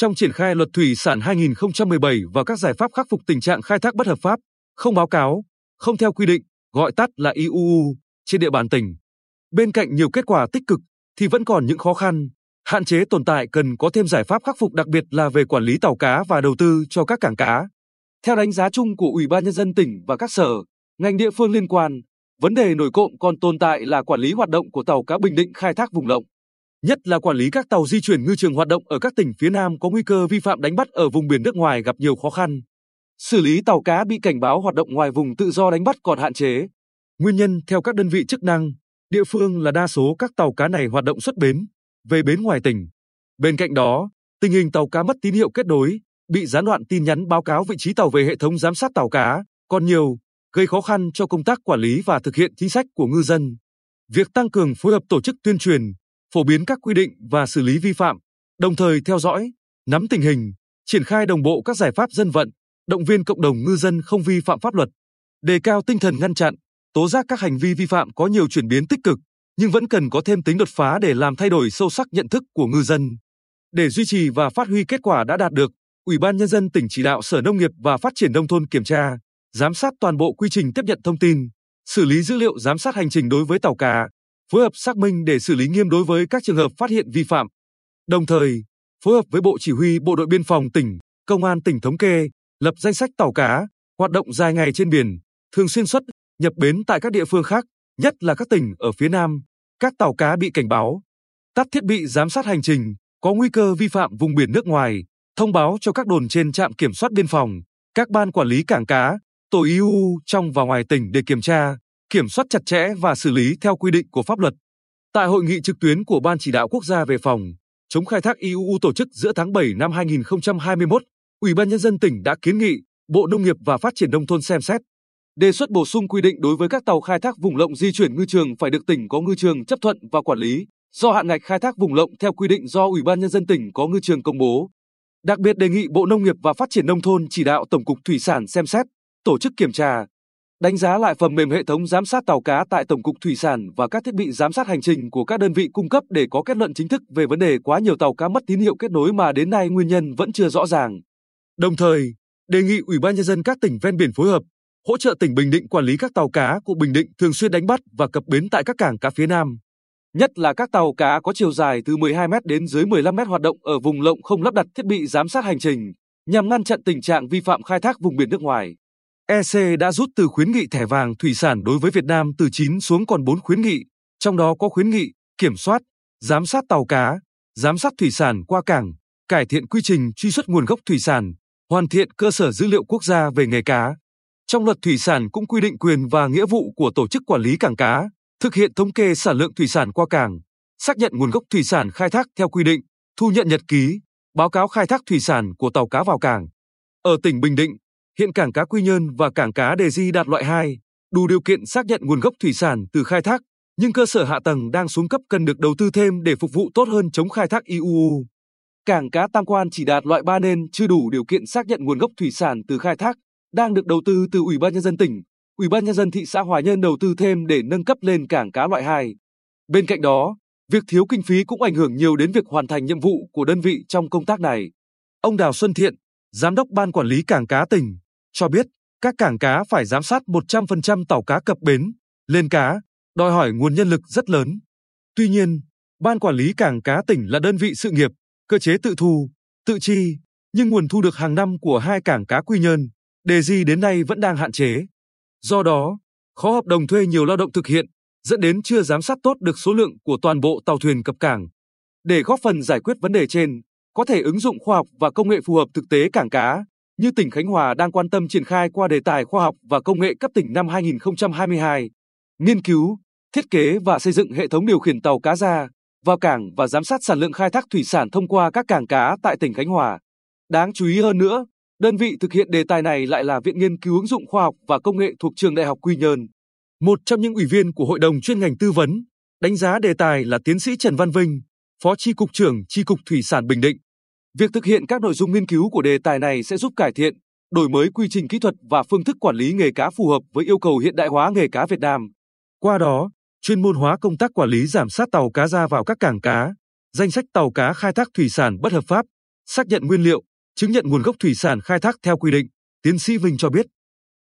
trong triển khai luật thủy sản 2017 và các giải pháp khắc phục tình trạng khai thác bất hợp pháp, không báo cáo, không theo quy định, gọi tắt là IUU, trên địa bàn tỉnh. Bên cạnh nhiều kết quả tích cực thì vẫn còn những khó khăn, hạn chế tồn tại cần có thêm giải pháp khắc phục đặc biệt là về quản lý tàu cá và đầu tư cho các cảng cá. Theo đánh giá chung của Ủy ban nhân dân tỉnh và các sở, ngành địa phương liên quan, vấn đề nổi cộng còn tồn tại là quản lý hoạt động của tàu cá Bình Định khai thác vùng lộng. Nhất là quản lý các tàu di chuyển ngư trường hoạt động ở các tỉnh phía Nam có nguy cơ vi phạm đánh bắt ở vùng biển nước ngoài gặp nhiều khó khăn. Xử lý tàu cá bị cảnh báo hoạt động ngoài vùng tự do đánh bắt còn hạn chế. Nguyên nhân theo các đơn vị chức năng, địa phương là đa số các tàu cá này hoạt động xuất bến, về bến ngoài tỉnh. Bên cạnh đó, tình hình tàu cá mất tín hiệu kết nối, bị gián đoạn tin nhắn báo cáo vị trí tàu về hệ thống giám sát tàu cá còn nhiều, gây khó khăn cho công tác quản lý và thực hiện chính sách của ngư dân. Việc tăng cường phối hợp tổ chức tuyên truyền, phổ biến các quy định và xử lý vi phạm, đồng thời theo dõi, nắm tình hình, triển khai đồng bộ các giải pháp dân vận, động viên cộng đồng ngư dân không vi phạm pháp luật, đề cao tinh thần ngăn chặn, tố giác các hành vi vi phạm có nhiều chuyển biến tích cực, nhưng vẫn cần có thêm tính đột phá để làm thay đổi sâu sắc nhận thức của ngư dân. Để duy trì và phát huy kết quả đã đạt được, Ủy ban nhân dân tỉnh chỉ đạo Sở Nông nghiệp và Phát triển nông thôn kiểm tra, giám sát toàn bộ quy trình tiếp nhận thông tin, xử lý dữ liệu giám sát hành trình đối với tàu cá, phối hợp xác minh để xử lý nghiêm đối với các trường hợp phát hiện vi phạm. Đồng thời, phối hợp với Bộ Chỉ huy Bộ đội Biên phòng tỉnh, Công an tỉnh thống kê, lập danh sách tàu cá hoạt động dài ngày trên biển, thường xuyên xuất nhập bến tại các địa phương khác, nhất là các tỉnh ở phía Nam. Các tàu cá bị cảnh báo, tắt thiết bị giám sát hành trình, có nguy cơ vi phạm vùng biển nước ngoài, thông báo cho các đồn trên trạm kiểm soát biên phòng, các ban quản lý cảng cá, tổ IUU trong và ngoài tỉnh để kiểm tra, kiểm soát chặt chẽ và xử lý theo quy định của pháp luật. Tại hội nghị trực tuyến của Ban chỉ đạo quốc gia về phòng chống khai thác IUU tổ chức giữa tháng 7 năm 2021, Ủy ban nhân dân tỉnh đã kiến nghị Bộ Nông nghiệp và Phát triển nông thôn xem xét đề xuất bổ sung quy định đối với các tàu khai thác vùng lộng di chuyển ngư trường phải được tỉnh có ngư trường chấp thuận và quản lý, do hạn ngạch khai thác vùng lộng theo quy định do Ủy ban nhân dân tỉnh có ngư trường công bố. Đặc biệt đề nghị Bộ Nông nghiệp và Phát triển nông thôn chỉ đạo Tổng cục Thủy sản xem xét, tổ chức kiểm tra, đánh giá lại phần mềm hệ thống giám sát tàu cá tại Tổng cục Thủy sản và các thiết bị giám sát hành trình của các đơn vị cung cấp để có kết luận chính thức về vấn đề quá nhiều tàu cá mất tín hiệu kết nối mà đến nay nguyên nhân vẫn chưa rõ ràng. Đồng thời, đề nghị Ủy ban nhân dân các tỉnh ven biển phối hợp hỗ trợ tỉnh Bình Định quản lý các tàu cá của Bình Định thường xuyên đánh bắt và cập bến tại các cảng cá phía Nam. Nhất là các tàu cá có chiều dài từ 12 m đến dưới 15 m hoạt động ở vùng lộng không lắp đặt thiết bị giám sát hành trình, nhằm ngăn chặn tình trạng vi phạm khai thác vùng biển nước ngoài. EC đã rút từ khuyến nghị thẻ vàng thủy sản đối với Việt Nam từ 9 xuống còn 4 khuyến nghị, trong đó có khuyến nghị kiểm soát, giám sát tàu cá, giám sát thủy sản qua cảng, cải thiện quy trình truy xuất nguồn gốc thủy sản, hoàn thiện cơ sở dữ liệu quốc gia về nghề cá. Trong luật thủy sản cũng quy định quyền và nghĩa vụ của tổ chức quản lý cảng cá, thực hiện thống kê sản lượng thủy sản qua cảng, xác nhận nguồn gốc thủy sản khai thác theo quy định, thu nhận nhật ký, báo cáo khai thác thủy sản của tàu cá vào cảng. Ở tỉnh Bình Định, hiện cảng cá Quy Nhơn và cảng cá Đề Di đạt loại 2, đủ điều kiện xác nhận nguồn gốc thủy sản từ khai thác, nhưng cơ sở hạ tầng đang xuống cấp cần được đầu tư thêm để phục vụ tốt hơn chống khai thác IUU. Cảng cá Tam Quan chỉ đạt loại 3 nên chưa đủ điều kiện xác nhận nguồn gốc thủy sản từ khai thác, đang được đầu tư từ Ủy ban nhân dân tỉnh, Ủy ban nhân dân thị xã Hòa Nhơn đầu tư thêm để nâng cấp lên cảng cá loại 2. Bên cạnh đó, việc thiếu kinh phí cũng ảnh hưởng nhiều đến việc hoàn thành nhiệm vụ của đơn vị trong công tác này. Ông Đào Xuân Thiện, Giám đốc Ban Quản lý Cảng Cá tỉnh, cho biết các cảng cá phải giám sát 100% tàu cá cập bến, lên cá, đòi hỏi nguồn nhân lực rất lớn. Tuy nhiên, Ban Quản lý Cảng Cá tỉnh là đơn vị sự nghiệp, cơ chế tự thu, tự chi, nhưng nguồn thu được hàng năm của hai cảng cá Quy Nhơn, Đề Di đến nay vẫn đang hạn chế. Do đó, khó hợp đồng thuê nhiều lao động thực hiện, dẫn đến chưa giám sát tốt được số lượng của toàn bộ tàu thuyền cập cảng. Để góp phần giải quyết vấn đề trên, có thể ứng dụng khoa học và công nghệ phù hợp thực tế cảng cá, như tỉnh Khánh Hòa đang quan tâm triển khai qua đề tài khoa học và công nghệ cấp tỉnh năm 2022, nghiên cứu, thiết kế và xây dựng hệ thống điều khiển tàu cá ra vào cảng và giám sát sản lượng khai thác thủy sản thông qua các cảng cá tại tỉnh Khánh Hòa. Đáng chú ý hơn nữa, đơn vị thực hiện đề tài này lại là Viện Nghiên cứu ứng dụng khoa học và công nghệ thuộc Trường Đại học Quy Nhơn. Một trong những ủy viên của Hội đồng chuyên ngành tư vấn, đánh giá đề tài là tiến sĩ Trần Văn Vinh, Phó Tri Cục trưởng Tri Cục Thủy sản Bình Định. Việc thực hiện các nội dung nghiên cứu của đề tài này sẽ giúp cải thiện, đổi mới quy trình kỹ thuật và phương thức quản lý nghề cá phù hợp với yêu cầu hiện đại hóa nghề cá Việt Nam. Qua đó, chuyên môn hóa công tác quản lý giảm sát tàu cá ra vào các cảng cá, danh sách tàu cá khai thác thủy sản bất hợp pháp, xác nhận nguyên liệu, chứng nhận nguồn gốc thủy sản khai thác theo quy định, tiến sĩ Vinh cho biết.